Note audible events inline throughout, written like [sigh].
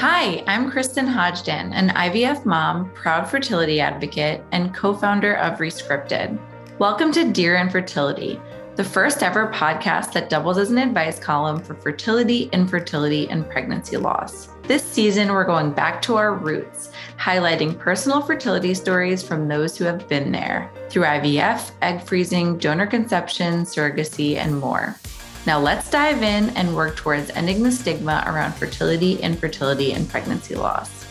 Hi, I'm Kristyn Hodgdon, an IVF mom, proud fertility advocate, and co founder of Rescripted. Welcome to Dear Infertility, the first ever podcast that doubles as an advice column for fertility, infertility, and pregnancy loss. This season, we're going back to our roots, highlighting personal fertility stories from those who have been there through IVF, egg freezing, donor conception, surrogacy, and more. Now let's dive in and work towards ending the stigma around fertility, infertility, and pregnancy loss.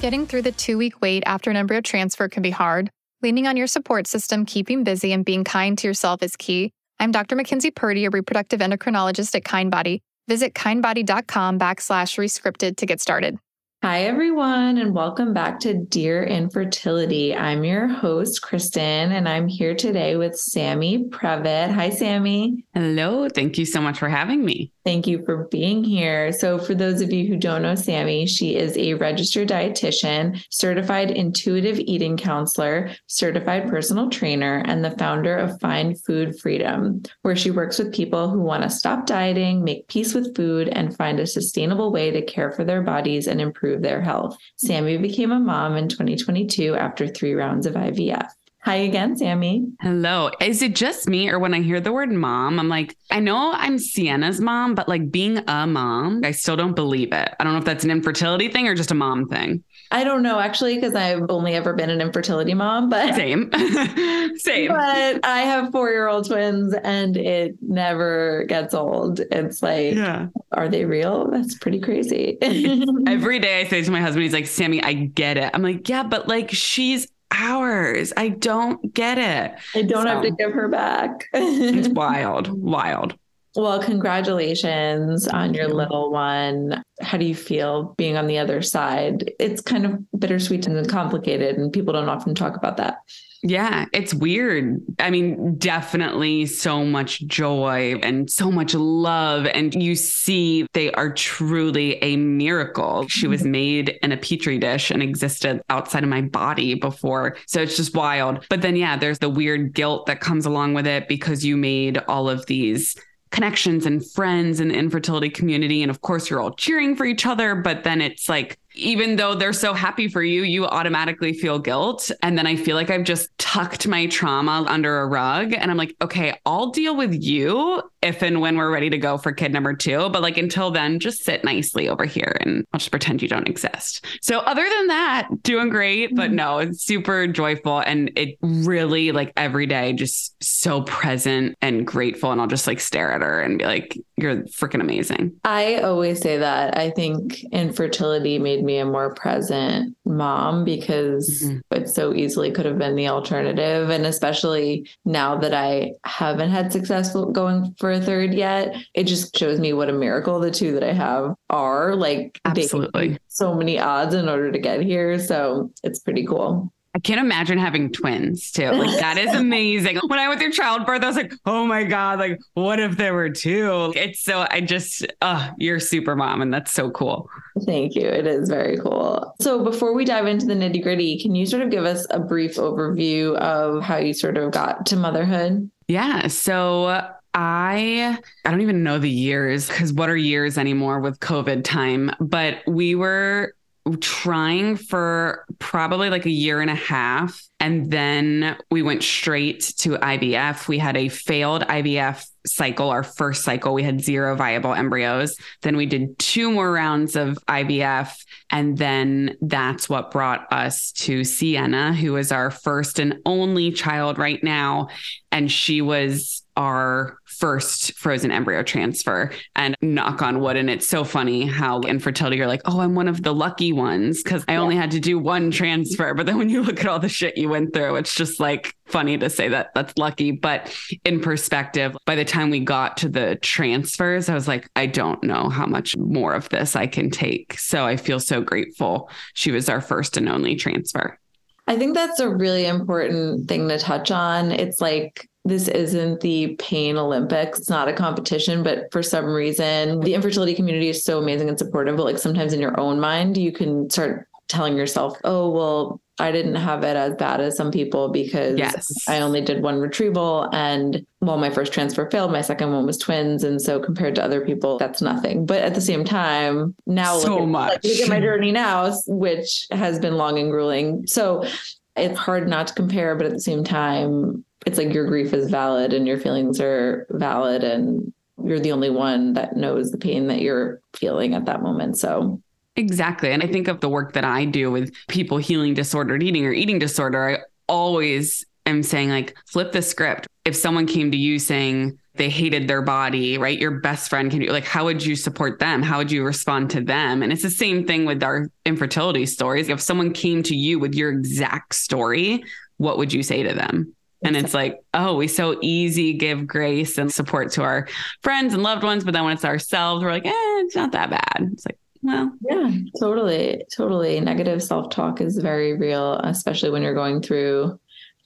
Getting through the two week wait after an embryo transfer can be hard. Leaning on your support system, keeping busy, and being kind to yourself is key. I'm Dr. Mackenzie Purdy, a reproductive endocrinologist at Kindbody. Visit kindbody.com backslash rescripted to get started. Hi, everyone, and welcome back to Dear Infertility. I'm your host, Kristyn, and I'm here today with Sammy Previte. Hi, Sammy. Hello. Thank you so much for having me. Thank you for being here. So, for those of you who don't know Sammy, she is a registered dietitian, certified intuitive eating counselor, certified personal trainer, and the founder of Find Food Freedom, where she works with people who want to stop dieting, make peace with food, and find a sustainable way to care for their bodies and improve their health. Sammy became a mom in 2022 after three rounds of IVF. Hi again, Sammy. Hello. Is it just me, or when I hear the word mom, I'm like, I know I'm Sienna's mom, but like being a mom, I still don't believe it. I don't know if that's an infertility thing or just a mom thing. I don't know actually, because I've only ever been an infertility mom, but [laughs] same, [laughs] same. But I have four year old twins and it never gets old. It's like, yeah. are they real? That's pretty crazy. [laughs] Every day I say to my husband, he's like, Sammy, I get it. I'm like, yeah, but like she's hours. I don't get it. I don't so, have to give her back. it's [laughs] wild, wild. Well, congratulations on your little one. How do you feel being on the other side? It's kind of bittersweet and complicated, and people don't often talk about that. Yeah, it's weird. I mean, definitely so much joy and so much love. And you see, they are truly a miracle. She was mm-hmm. made in a petri dish and existed outside of my body before. So it's just wild. But then, yeah, there's the weird guilt that comes along with it because you made all of these connections and friends in the infertility community. And of course, you're all cheering for each other. But then it's like, even though they're so happy for you, you automatically feel guilt. And then I feel like I've just tucked my trauma under a rug. And I'm like, okay, I'll deal with you if and when we're ready to go for kid number two. But like until then, just sit nicely over here and I'll just pretend you don't exist. So, other than that, doing great. But mm-hmm. no, it's super joyful. And it really, like every day, just so present and grateful. And I'll just like stare at her and be like, you're freaking amazing. I always say that. I think infertility made me a more present mom because mm-hmm. it so easily could have been the alternative. And especially now that I haven't had successful going for a third yet, it just shows me what a miracle the two that I have are. Like, absolutely so many odds in order to get here. So it's pretty cool. I can't imagine having twins too. Like that is amazing. when I went through childbirth, I was like, oh my God, like what if there were two? It's so I just uh you're super mom and that's so cool. Thank you. It is very cool. So before we dive into the nitty-gritty, can you sort of give us a brief overview of how you sort of got to motherhood? Yeah. So I I don't even know the years because what are years anymore with COVID time? But we were trying for probably like a year and a half. And then we went straight to IVF. We had a failed IVF cycle, our first cycle. We had zero viable embryos. Then we did two more rounds of IVF. And then that's what brought us to Sienna, who is our first and only child right now. And she was our first frozen embryo transfer and knock on wood. And it's so funny how infertility, you're like, oh, I'm one of the lucky ones because I only had to do one transfer. But then when you look at all the shit you went through, it's just like funny to say that that's lucky. But in perspective, by the time we got to the transfers, I was like, I don't know how much more of this I can take. So I feel so grateful. She was our first and only transfer. I think that's a really important thing to touch on. It's like this isn't the pain Olympics. It's not a competition, but for some reason, the infertility community is so amazing and supportive. But like sometimes in your own mind, you can start telling yourself, oh, well, I didn't have it as bad as some people because yes. I only did one retrieval. And well, my first transfer failed. My second one was twins. And so compared to other people, that's nothing. But at the same time, now so look much. Like, look at my journey now, which has been long and grueling. So it's hard not to compare, but at the same time, it's like your grief is valid and your feelings are valid and you're the only one that knows the pain that you're feeling at that moment. So Exactly. And I think of the work that I do with people healing disordered eating or eating disorder, I always am saying, like, flip the script. If someone came to you saying they hated their body, right? Your best friend can do like, how would you support them? How would you respond to them? And it's the same thing with our infertility stories. If someone came to you with your exact story, what would you say to them? And it's like, oh, we so easy give grace and support to our friends and loved ones. But then when it's ourselves, we're like, eh, it's not that bad. It's like, well, yeah, totally. Totally. Negative self talk is very real, especially when you're going through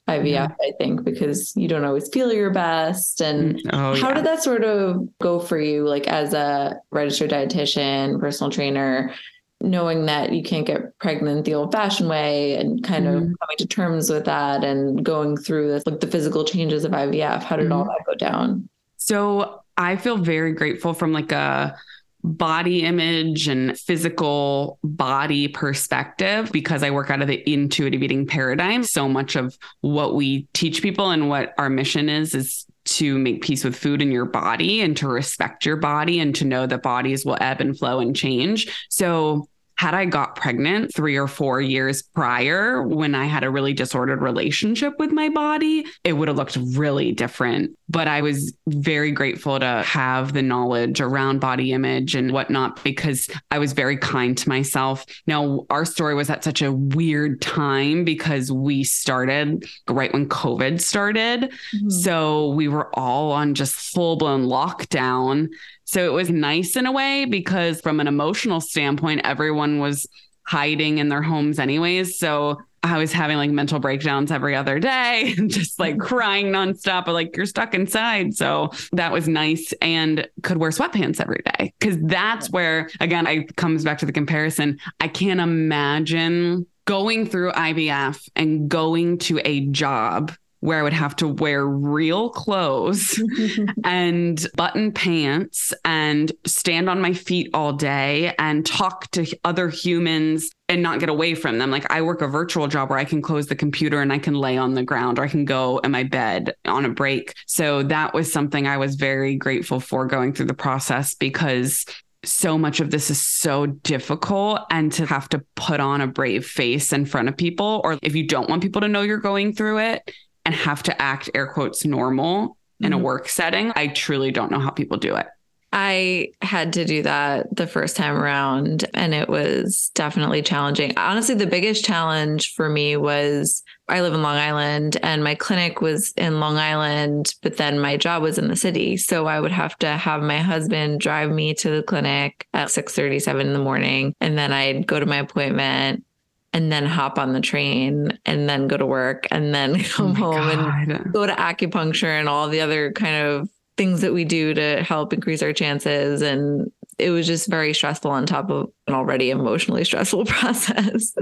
IVF, yeah. I think, because you don't always feel your best. And oh, how yeah. did that sort of go for you, like as a registered dietitian, personal trainer? Knowing that you can't get pregnant the old fashioned way and kind mm-hmm. of coming to terms with that and going through this, like the physical changes of IVF. How did mm-hmm. all that go down? So I feel very grateful from like a body image and physical body perspective because I work out of the intuitive eating paradigm. So much of what we teach people and what our mission is is to make peace with food in your body and to respect your body and to know that bodies will ebb and flow and change. So had I got pregnant three or four years prior when I had a really disordered relationship with my body, it would have looked really different. But I was very grateful to have the knowledge around body image and whatnot because I was very kind to myself. Now, our story was at such a weird time because we started right when COVID started. Mm-hmm. So we were all on just full blown lockdown. So it was nice in a way because, from an emotional standpoint, everyone was hiding in their homes, anyways. So I was having like mental breakdowns every other day [laughs] and just like mm-hmm. crying nonstop, but like you're stuck inside. So that was nice and could wear sweatpants every day. Cause that's where, again, I comes back to the comparison. I can't imagine going through IVF and going to a job where I would have to wear real clothes [laughs] and button pants and stand on my feet all day and talk to other humans and not get away from them. Like I work a virtual job where I can close the computer and I can lay on the ground or I can go in my bed on a break. So that was something I was very grateful for going through the process because so much of this is so difficult and to have to put on a brave face in front of people or if you don't want people to know you're going through it and have to act air quotes normal in mm-hmm. a work setting. I truly don't know how people do it. I had to do that the first time around, and it was definitely challenging. Honestly, the biggest challenge for me was I live in Long Island and my clinic was in Long Island, but then my job was in the city. So I would have to have my husband drive me to the clinic at 6 37 in the morning. And then I'd go to my appointment and then hop on the train and then go to work and then [laughs] come oh home God. and go to acupuncture and all the other kind of things that we do to help increase our chances and it was just very stressful on top of an already emotionally [laughs] stressful [laughs] process.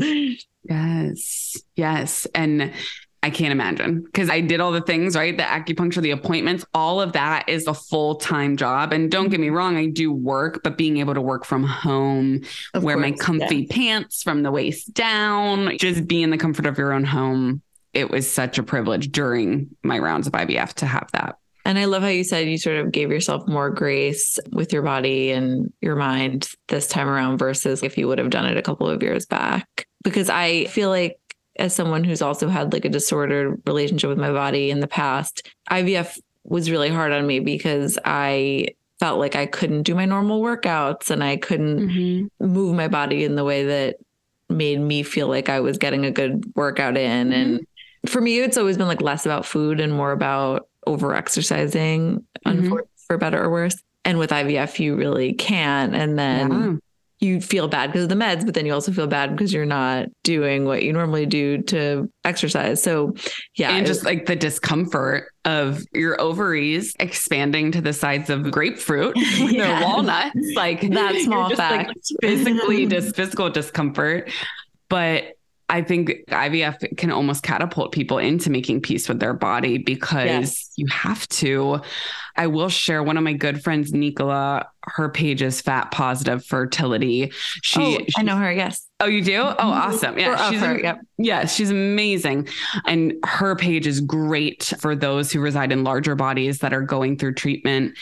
Yes. Yes. And I can't imagine because I did all the things, right? The acupuncture, the appointments, all of that is a full time job. And don't get me mm-hmm. wrong, I do work, but being able to work from home, of wear course, my comfy yeah. pants from the waist down, just be in the comfort of your own home. It was such a privilege during my rounds of IVF to have that. And I love how you said you sort of gave yourself more grace with your body and your mind this time around versus if you would have done it a couple of years back. Because I feel like as someone who's also had like a disordered relationship with my body in the past, IVF was really hard on me because I felt like I couldn't do my normal workouts and I couldn't mm-hmm. move my body in the way that made me feel like I was getting a good workout in. Mm-hmm. And for me, it's always been like less about food and more about over exercising, mm-hmm. for better or worse. And with IVF, you really can. And then yeah you feel bad because of the meds, but then you also feel bad because you're not doing what you normally do to exercise. So, yeah. And just like the discomfort of your ovaries expanding to the size of grapefruit, [laughs] yeah. walnuts, like that [laughs] small just fact. Like physically, [laughs] just physical discomfort. But I think IVF can almost catapult people into making peace with their body because yes. you have to. I will share one of my good friends, Nicola. Her page is Fat Positive Fertility. She, oh, I know her. Yes. Oh, you do? Oh, mm-hmm. awesome. Yeah, she's her, yep. yeah, she's amazing, and her page is great for those who reside in larger bodies that are going through treatment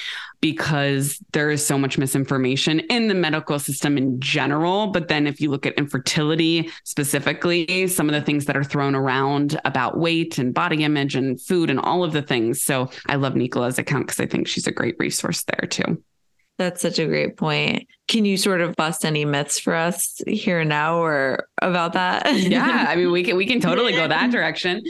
because there is so much misinformation in the medical system in general. But then if you look at infertility specifically, some of the things that are thrown around about weight and body image and food and all of the things. So I love Nicola's account because I think she's a great resource there too. That's such a great point. Can you sort of bust any myths for us here now or about that? yeah, I mean we can we can totally go that [laughs] direction.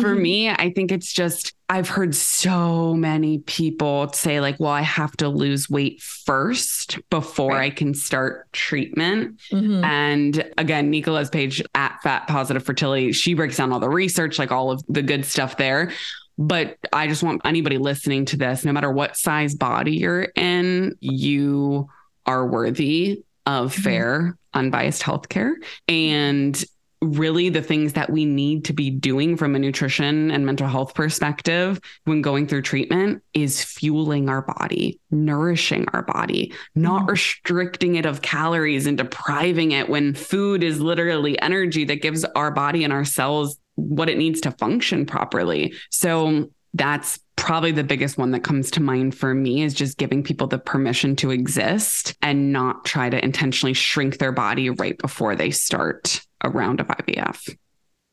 For me, I think it's just I've heard so many people say like, "Well, I have to lose weight first before right. I can start treatment." Mm-hmm. And again, Nicola's page at Fat Positive Fertility, she breaks down all the research, like all of the good stuff there. But I just want anybody listening to this, no matter what size body you're in, you are worthy of mm-hmm. fair, unbiased healthcare. And really the things that we need to be doing from a nutrition and mental health perspective when going through treatment is fueling our body, nourishing our body, not mm-hmm. restricting it of calories and depriving it when food is literally energy that gives our body and our cells what it needs to function properly. So that's probably the biggest one that comes to mind for me is just giving people the permission to exist and not try to intentionally shrink their body right before they start a round of IVF.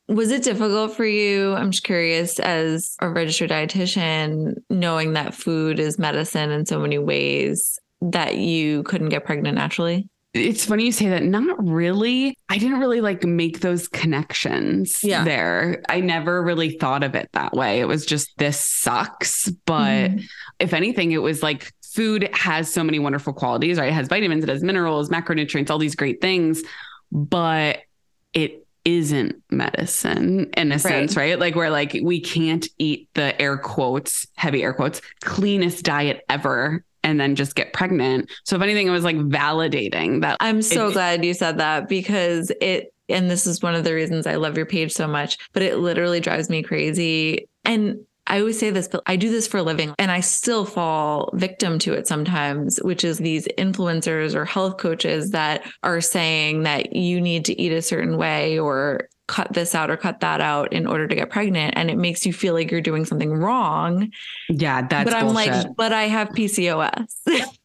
Was it difficult for you? I'm just curious, as a registered dietitian, knowing that food is medicine in so many ways, that you couldn't get pregnant naturally? It's funny you say that. Not really. I didn't really like make those connections yeah. there. I never really thought of it that way. It was just this sucks. But mm. if anything, it was like food has so many wonderful qualities, right? It has vitamins, it has minerals, macronutrients, all these great things. But it isn't medicine in a right. sense, right? Like we're like, we can't eat the air quotes, heavy air quotes, cleanest diet ever and then just get pregnant. So if anything, it was like validating that. I'm so it, glad you said that because it, and this is one of the reasons I love your page so much, but it literally drives me crazy. And I always say this, but I do this for a living and I still fall victim to it sometimes, which is these influencers or health coaches that are saying that you need to eat a certain way or cut this out or cut that out in order to get pregnant and it makes you feel like you're doing something wrong. Yeah, that's But I'm bullshit. like, but I have PCOS.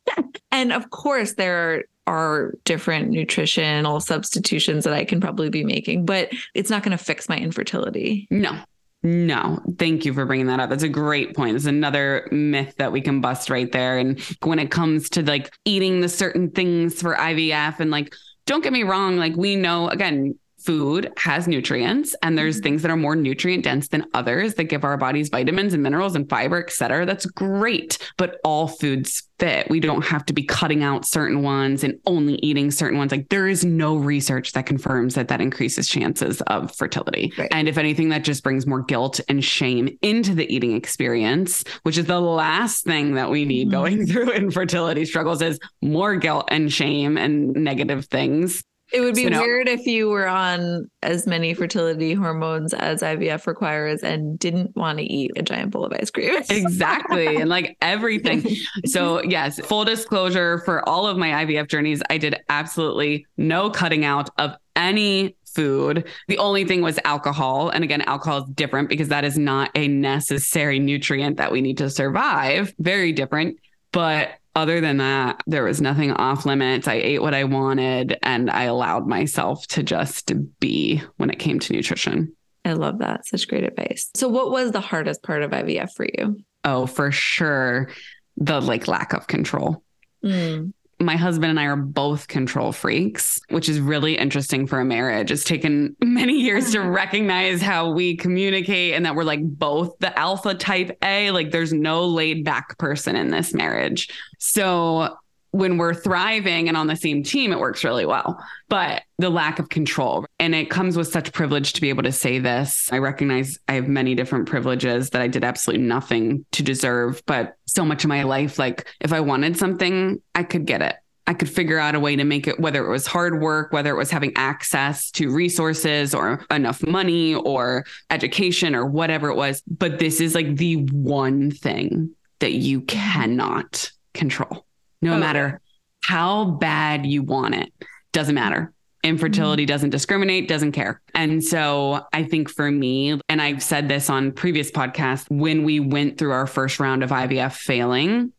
[laughs] and of course there are different nutritional substitutions that I can probably be making, but it's not going to fix my infertility. No. No, thank you for bringing that up. That's a great point. There's another myth that we can bust right there. And when it comes to like eating the certain things for IVF, and like, don't get me wrong, like we know again, food has nutrients and there's mm-hmm. things that are more nutrient dense than others that give our bodies vitamins and minerals and fiber, et cetera. That's great. But all foods fit. We don't have to be cutting out certain ones and only eating certain ones. Like there is no research that confirms that that increases chances of fertility. Right. And if anything, that just brings more guilt and shame into the eating experience, which is the last thing that we need mm-hmm. going [laughs] through infertility struggles is more guilt and shame and negative things. It would be so, weird no. if you were on as many fertility hormones as IVF requires and didn't want to eat a giant bowl of ice cream. [laughs] exactly. And like everything. [laughs] So, yes, full disclosure for all of my IVF journeys, I did absolutely no cutting out of any food. The only thing was alcohol. And again, alcohol is different because that is not a necessary nutrient that we need to survive. Very different. But other than that, there was nothing off limits. I ate what I wanted and I allowed myself to just be when it came to nutrition. I love that. Such great advice. So, what was the hardest part of IVF for you? Oh, for sure. The like lack of control. Mm my husband and I are both control freaks, which is really interesting for a marriage. It's taken [laughs] many years to mm-hmm. recognize how we communicate and that we're like both the alpha type A. Like there's no laid back person in this marriage. So when we're thriving and on the same team, it works really well. But the lack of control, and it comes with such privilege to be able to say this. I recognize I have many different privileges that I did absolutely nothing to deserve, but so much of my life, like if I wanted something, I could get it. I could figure out a way to make it, whether it was hard work, whether it was having access to resources or enough money or education or whatever it was. But this is like the one thing that you cannot control, no okay. matter how bad you want it. Doesn't matter. Infertility mm-hmm. doesn't discriminate, doesn't care. And so I think for me, and I've said this on previous podcasts, when we went through our first round of IVF failing,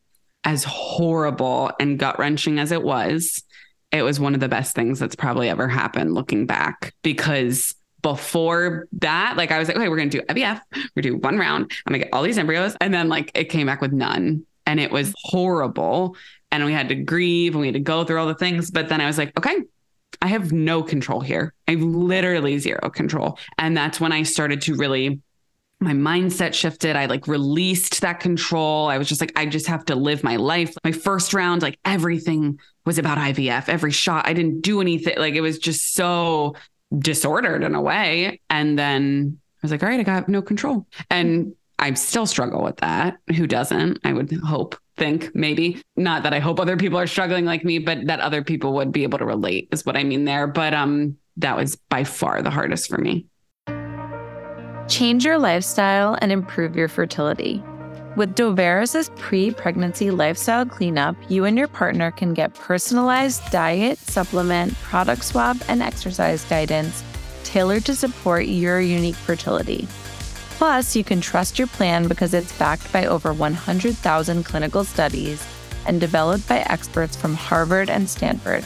as horrible and gut wrenching as it was, it was one of the best things that's probably ever happened looking back because before that, like I was like, okay, we're gonna do IVF, we're gonna do one round, I'm gonna get all these embryos. And then like it came back with none. And it was horrible. And we had to grieve and we had to go through all the things. But then I was like, okay, I have no control here. I have literally zero control. And that's when I started to really my mindset shifted. I like released that control. I was just like, I just have to live my life. My first round, like everything was about IVF, every shot. I didn't do anything. Like it was just so disordered in a way. And then I was like, all right, I got no control. And I still struggle with that. Who doesn't? I would hope, think, maybe. Not that I hope other people are struggling like me, but that other people would be able to relate is what I mean there. But um that was by far the hardest for me. Change your lifestyle and improve your fertility. With Doveras' pre pregnancy lifestyle cleanup, you and your partner can get personalized diet, supplement, product swab, and exercise guidance tailored to support your unique fertility. Plus, you can trust your plan because it's backed by over 100,000 clinical studies and developed by experts from Harvard and Stanford.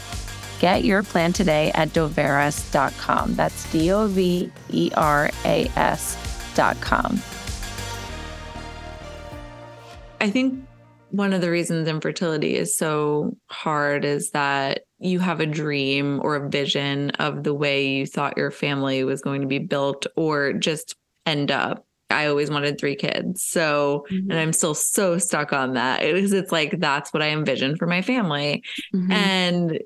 Get your plan today at doveras.com. That's D O V E R A S.com. I think one of the reasons infertility is so hard is that you have a dream or a vision of the way you thought your family was going to be built or just end up. I always wanted three kids. So, mm-hmm. and I'm still so stuck on that because it's like that's what I envisioned for my family. Mm-hmm. And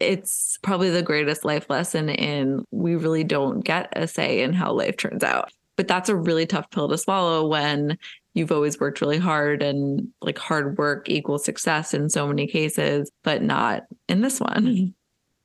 it's probably the greatest life lesson in we really don't get a say in how life turns out. But that's a really tough pill to swallow when you've always worked really hard and like hard work equals success in so many cases, but not in this one.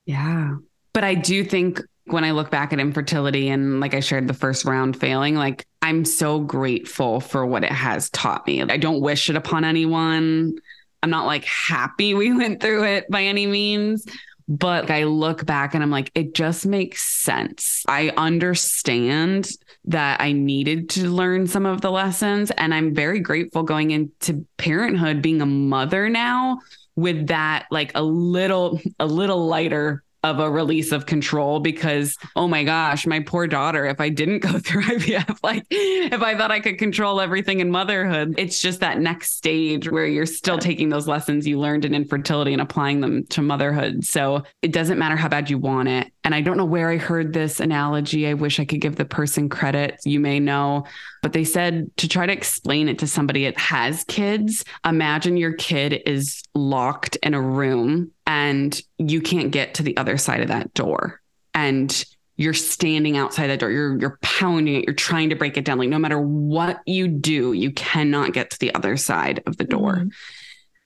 Yeah. But I do think when I look back at infertility and like I shared the first round failing, like I'm so grateful for what it has taught me. I don't wish it upon anyone. I'm not like happy [laughs] we went through it by any means, but I look back and I'm like, it just makes sense. I understand that I needed to learn some of the lessons. And I'm very grateful going into parenthood, being a mother now with that, like a little, a little lighter of a release of control because oh my gosh my poor daughter if i didn't go [laughs] through ivf like if i thought i could control everything in motherhood it's just that next stage where you're still taking those lessons you learned in infertility and applying them to motherhood. So it doesn't matter how bad you want it and i don't know where i heard this analogy. I wish i could give the person credit. You may know but they said to try to explain it to somebody that has kids. Imagine your kid is locked in a room and you can't get to the other side of that door. And you're standing outside that door. You're you're pounding it. You're trying to break it down. Like no matter what you do you cannot get to the other side of the door. Mm-hmm.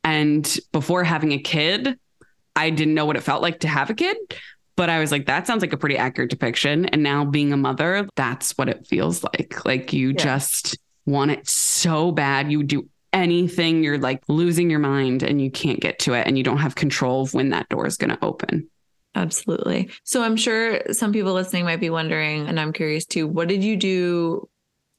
and before having a kid i didn't know what it felt like to have a kid but i was like that sounds like a pretty accurate depiction and now being a mother that's what it feels like like you yeah. just want it so bad you do anything, you're like losing your mind and you can't get to it and you don't have control of when that door is going to open. Absolutely. So I'm sure some people listening might be wondering, and I'm curious too, what did you do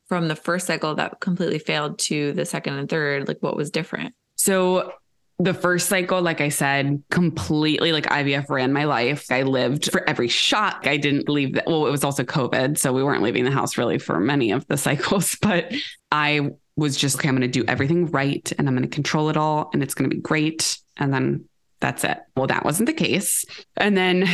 from the first cycle that completely failed to the second and third? Like what was different? So the first cycle, like I said, completely like IVF ran my life. I lived for every shot. I didn't leave that. Well, it was also COVID. So we weren't leaving the house really for many of the [laughs] cycles, but I was just, okay, I'm going to do everything right and I'm going to control it all and it's going to be great. And then that's it. Well, that wasn't the case. And then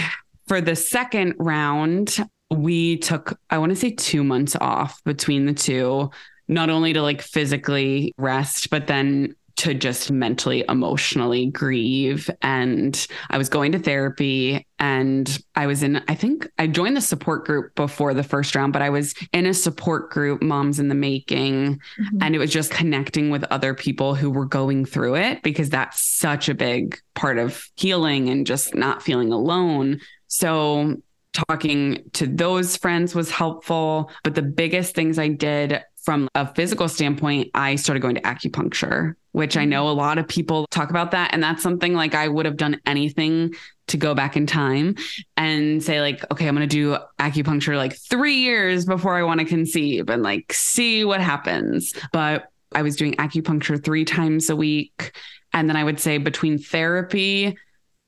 for the second round, we took, I want to say two months off between the two, not only to like physically rest, but then to just mentally, emotionally grieve. And I was going to therapy and I was in, I think I joined the support group before the first round, but I was in a support group, Moms in the Making. Mm-hmm. And it was just connecting with other people who were going through it because that's such a big part of healing and just not feeling alone. So talking to those friends was helpful. But the biggest things I did from a physical standpoint, I started going to acupuncture, which I know a lot of people talk about that. And that's something like I would have done anything to go back in time and say, like, okay, I'm going to do acupuncture like three years before I want to conceive and like see what happens. But I was doing acupuncture three times a week. And then I would say between therapy,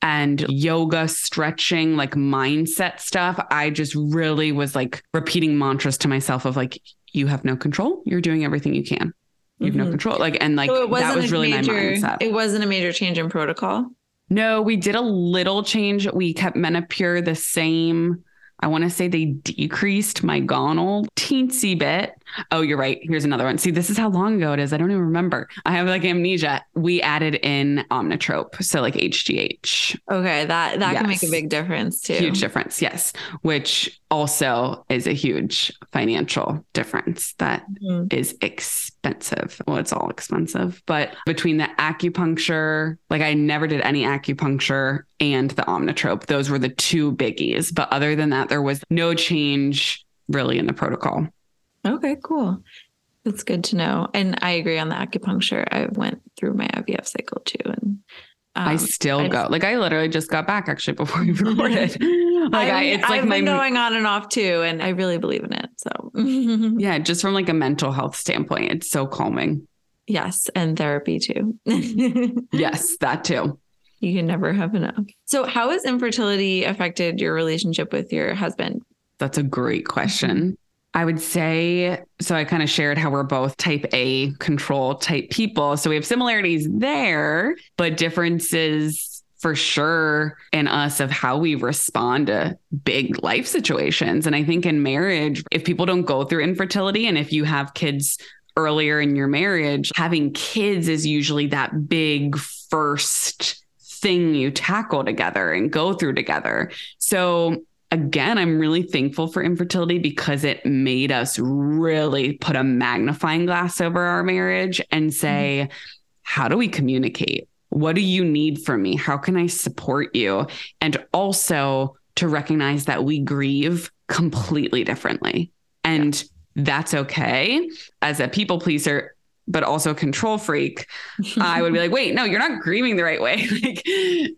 and yoga, stretching, like mindset stuff, I just really was like repeating mantras to myself of like, you have no control. You're doing everything you can. You have mm-hmm. no control. Like, and like, so that was really major, my mindset. It wasn't a major change in protocol. No, we did a little change. We kept Menopur the same. I want to say they decreased my gonal teensy bit. Oh, you're right. Here's another one. See, this is how long ago it is. I don't even remember. I have like amnesia. We added in Omnitrope, so like HGH. Okay, that that yes. can make a big difference too. Huge difference, yes. Which also is a huge financial difference That mm-hmm. is expensive. Well, it's all expensive, but between the acupuncture, like I never did any acupuncture and the Omnitrope. Those were the two biggies. But other than that, there was no change really in the protocol. Okay, cool. That's good to know. And I agree on the acupuncture. I went through my IVF cycle too. And um, I still I go. like I literally just got back actually before we [laughs] recorded. like I, it's like I've my, been going on and off too, and I really believe in it. So [laughs] yeah, just from like a mental health standpoint, it's so calming. Yes, and therapy too. [laughs] yes, that too. You can never have enough. So, how has infertility affected your relationship with your husband? That's a great question. I would say so. I kind of shared how we're both type A control type people. So we have similarities there, but differences for sure in us of how we respond to big life situations. And I think in marriage, if people don't go through infertility and if you have kids earlier in your marriage, having kids is usually that big first thing you tackle together and go through together. So again, I'm really thankful for infertility because it made us really put a magnifying glass over our marriage and say, mm-hmm. how do we communicate? What do you need from me? How can I support you? And also to recognize that we grieve completely differently. And yeah. that's okay. As a people pleaser, but also control freak, I would be like, wait, no, you're not grieving the right way. [laughs] like,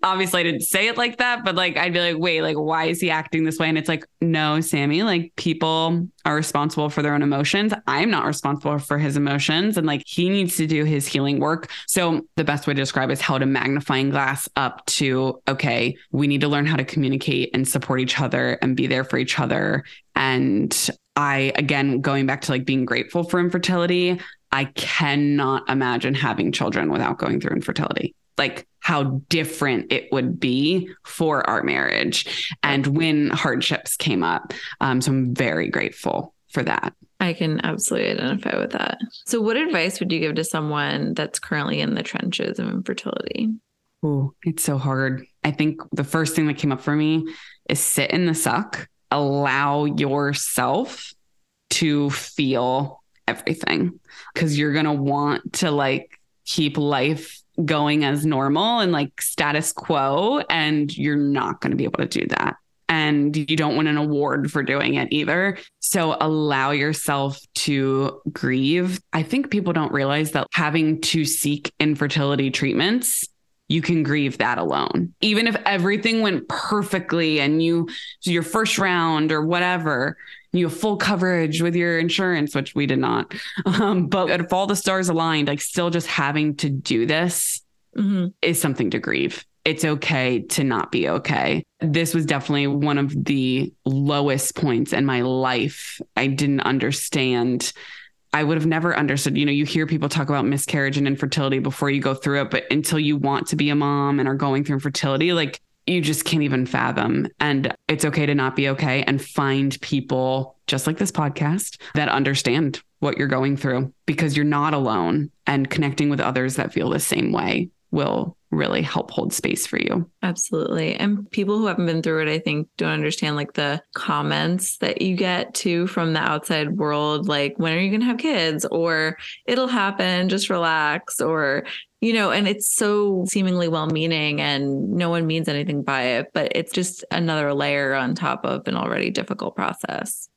obviously, I didn't say it like that, but like, I'd be like, wait, like, why is he acting this way? And it's like, no, Sammy, like, people are responsible for their own emotions. I'm not responsible for his emotions. And like, he needs to do his healing work. So, the best way to describe is held a magnifying glass up to, okay, we need to learn how to communicate and support each other and be there for each other. And I, again, going back to like being grateful for infertility, I cannot imagine having children without going through infertility. Like how different it would be for our marriage and when hardships came up. Um, so I'm very grateful for that. I can absolutely identify with that. So, what advice would you give to someone that's currently in the trenches of infertility? Oh, it's so hard. I think the first thing that came up for me is sit in the suck, allow yourself to feel everything because you're going to want to like keep life going as normal and like status quo and you're not going to be able to do that and you don't win an award for doing it either. So allow yourself to grieve. I think people don't realize that having to seek infertility treatments you can grieve that alone. Even if everything went perfectly and you your first round or whatever, you have full coverage with your insurance, which we did not. Um, but if all the stars aligned, like still just having to do this mm-hmm. is something to grieve. It's okay to not be okay. This was definitely one of the lowest points in my life. I didn't understand. I would have never understood. You know, you hear people talk about miscarriage and infertility before you go through it, but until you want to be a mom and are going through infertility, like you just can't even fathom. And it's okay to not be okay and find people just like this podcast that understand what you're going through because you're not alone and connecting with others that feel the same way will really help hold space for you. Absolutely. And people who haven't been through it, I think, don't understand like the comments that you get too from the outside world, like, when are you going to have kids? Or it'll happen, just relax. Or, you know, and it's so seemingly well meaning and no one means anything by it, but it's just another layer on top of an already difficult process.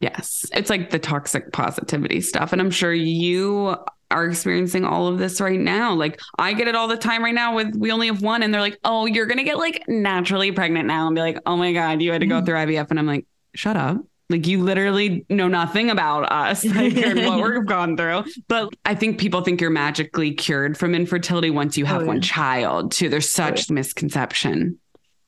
Yes. It's like the toxic positivity stuff. And I'm sure you are experiencing all of this right now. Like I get it all the time right now with we only have one and they're like, "Oh, you're going to get like naturally pregnant now." And be like, "Oh my god, you had to go mm-hmm. through IVF." And I'm like, "Shut up." Like you literally know nothing about us [laughs] like, what we've [laughs] gone through. But I think people think you're magically cured from infertility once you have oh, yeah. one child, too. There's such oh, yeah. misconception.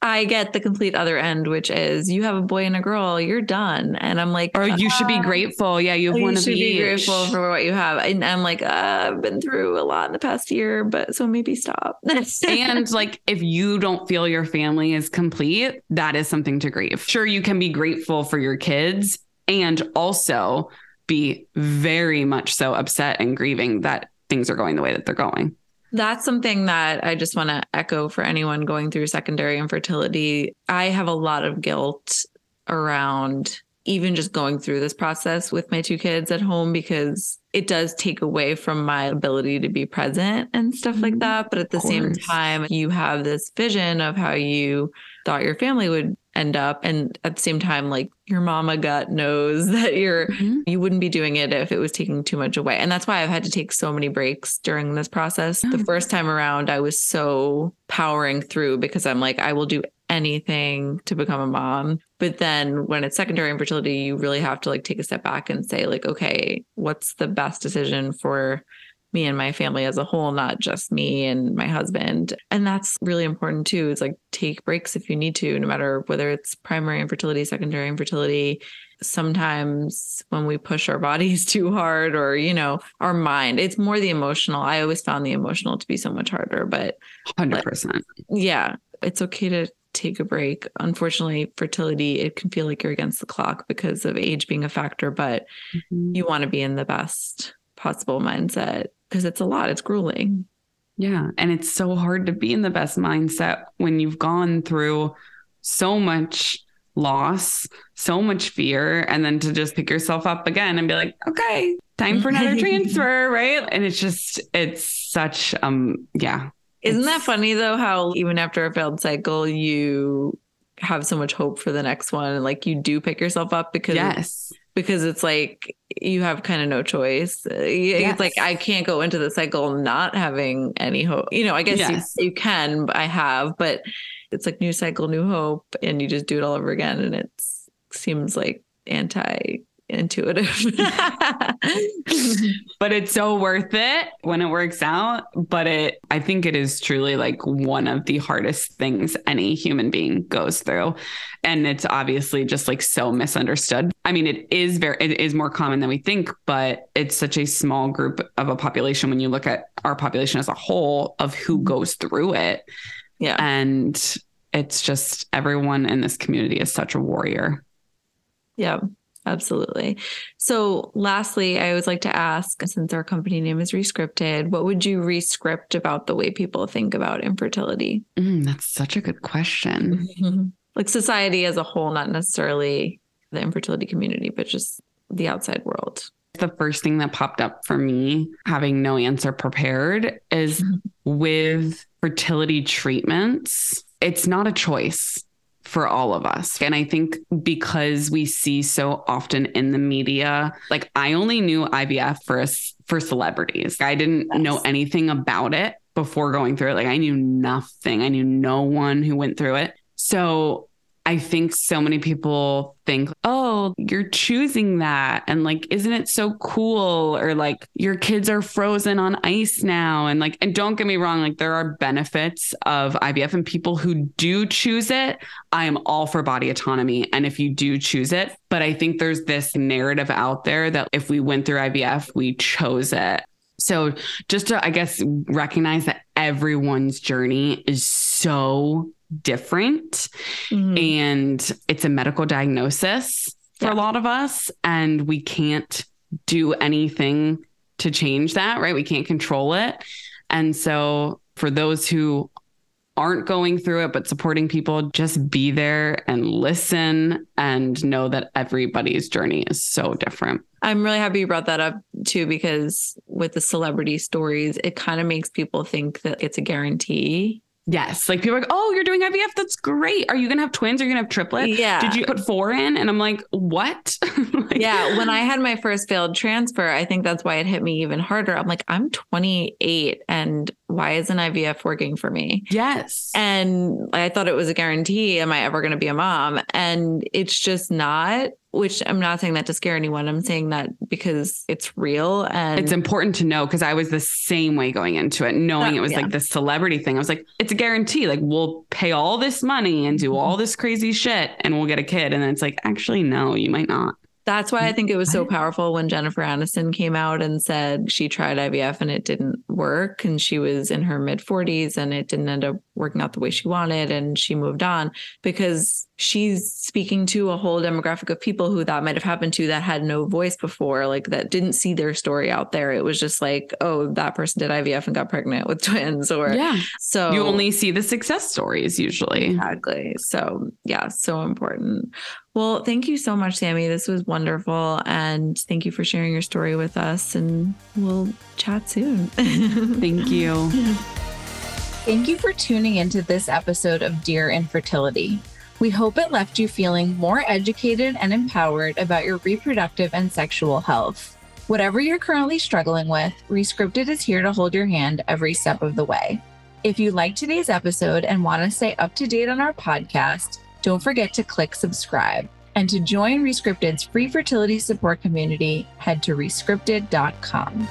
I get the complete other end, which is you have a boy and a girl, you're done. And I'm like, or you uh, should be uh, grateful. Yeah, you have you one of should be grateful for what you have. And I'm like, uh, I've been through a lot in the past year, but so maybe stop. [laughs] and like, if you don't feel your family is complete, that is something to grieve. Sure, you can be grateful for your kids and also be very much so upset and grieving that things are going the way that they're going. That's something that I just want to echo for anyone going through secondary infertility. I have a lot of guilt around even just going through this process with my two kids at home because it does take away from my ability to be present and stuff like mm-hmm. that. But at the same time, you have this vision of how you thought your family would end up. And at the same time like your mama gut knows [laughs] that you're mm-hmm. you wouldn't be doing it if it was taking too much away. And that's why i've had to take so many breaks during this process. The first time around i was so powering through because i'm like i will do anything to become a mom. But then when it's secondary infertility you really have to like take a step back and say like okay what's the best decision for me and my family as a whole, not just me and my husband. And that's really important too. It's like take breaks if you need to, no matter whether it's primary infertility, secondary infertility. Sometimes when we push our bodies [laughs] too hard or, you know, our mind, it's more the emotional. I always found the emotional to be so much harder, but 100%. yeah, it's okay to take a break. Unfortunately, fertility, it can feel like you're against the clock because of age being a factor, but mm-hmm. you want to be in the best possible mindset because it's a lot, it's grueling. Yeah. And it's so hard to be in the best mindset when you've gone through so much loss, so much fear, and then to just pick yourself up again and be like, okay, time for another [laughs] transfer. Right. And it's just, it's such, um, yeah. Isn't that funny though? How even after a failed cycle, you have so much hope for the next one and like you do pick yourself up because yes because it's like you have kind of no choice. Uh, yes. It's like I can't go into the cycle not having any hope. You know, I guess yes. you, you can, I have, but it's like new cycle, new hope, and you just do it all over again. And it seems like anti intuitive. [laughs] [laughs] but it's so worth it when it works out. But it, I think it is truly like one of the hardest things any human being goes through. And it's obviously just like so misunderstood. I mean, it is very, it is more common than we think, but it's such a small group of a population when you look at our population as a whole of who mm-hmm. goes through it. Yeah. And it's just everyone in this community is such a warrior. Yeah. Absolutely. So, lastly, I always like to ask since our company name is Rescripted, what would you rescript about the way people think about infertility? Mm, that's such a good question. [laughs] like society as a whole, not necessarily the infertility community, but just the outside world. The first thing that popped up for me, having no answer prepared, is mm-hmm. [laughs] with fertility treatments, it's not a choice for all of us. And I think because we see so often in the media, like I only knew IVF for for celebrities. I didn't yes. know anything about it before going through it. Like I knew nothing. I knew no one who went through it. So I think so many people think, oh, you're choosing that. And like, isn't it so cool? Or like, your kids are frozen on ice now. And like, and don't get me wrong, like, there are benefits of IVF and people who do choose it. I am all for body autonomy. And if you do choose it, but I think there's this narrative out there that if we went through IVF, we chose it. So just to, I guess, recognize that everyone's journey is so different mm-hmm. and it's a medical diagnosis for yeah. a lot of us and we can't do anything to change that, right? We can't control it. And so for those who aren't going through it, but supporting people, just be there and listen and know that everybody's journey is so different. I'm really happy you brought that up too, because with the celebrity stories, it kind of makes people think that it's a guarantee Yes. Like people are like, oh, you're doing IVF. That's great. Are you going to have twins? Are you going to have triplets? Yeah. Did you put four in? And I'm like, what? [laughs] like, yeah. When I had my first failed transfer, I think that's why it hit me even harder. I'm like, I'm 28 and why isn't IVF working for me? Yes. And I thought it was a guarantee. Am I ever going to be a mom? And it's just not which I'm not saying that to scare anyone. I'm saying that because it's real and it's important to know because I was the same way going into it, knowing it oh, was yeah. like the celebrity thing. I was like, it's a guarantee. Like we'll pay all this money and do all mm-hmm. this crazy shit and we'll get a kid. And then it's like, actually, no, you might not. That's why I mm-hmm. think it was so mm-hmm. powerful when Jennifer Aniston came out and said she tried IVF and it didn't work. And she was in her mid 40s and it didn't end up working out the way she wanted. And she moved on because she's speaking to a whole demographic of people who that might have happened to that had no voice before, like that didn't see their story out there. It was just like, oh, that person did IVF and got pregnant with [laughs] twins. Or, yeah. So you only see the success stories usually. Exactly. So, yeah, so important. Well, thank you so much, Sammy. This was wonderful. And thank you for sharing your story with us. And we'll chat soon. [laughs] thank you. Thank you for tuning into this episode of Dear Infertility. We hope it left you feeling more educated and empowered about your reproductive and sexual health. Whatever you're currently struggling with, Rescripted is here to hold your hand every step of the way. If you liked today's episode and want to stay up to date on our podcast, don't forget to click subscribe. And to join Rescripted's free fertility support community, head to rescripted.com.